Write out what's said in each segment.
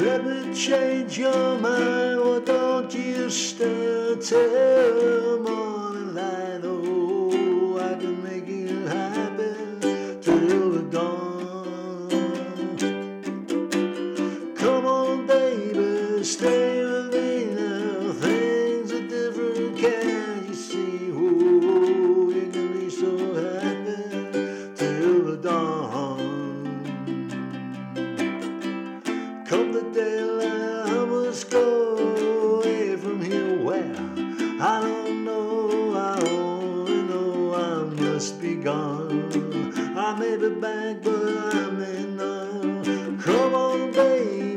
Let me change your mind, why don't you stand till can't you see? Oh, you can be so happy till the dawn. Come the daylight, I must go away from here. Where I don't know, I only know I must be gone. I may be back, but I may not. Come on, baby,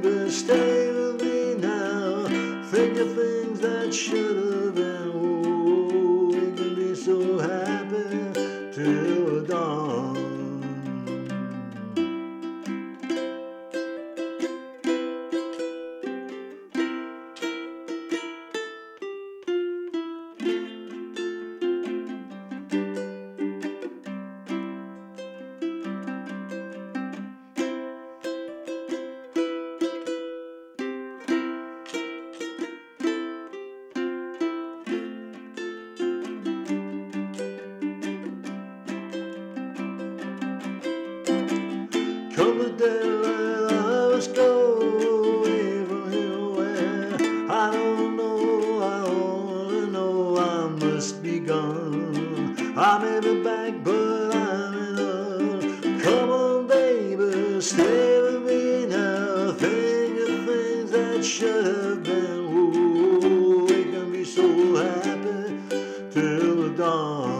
I'm in the back, but I'm in love. Come on, baby, stay with me now. Think of things that should have been. Ooh, we can be so happy till the dawn.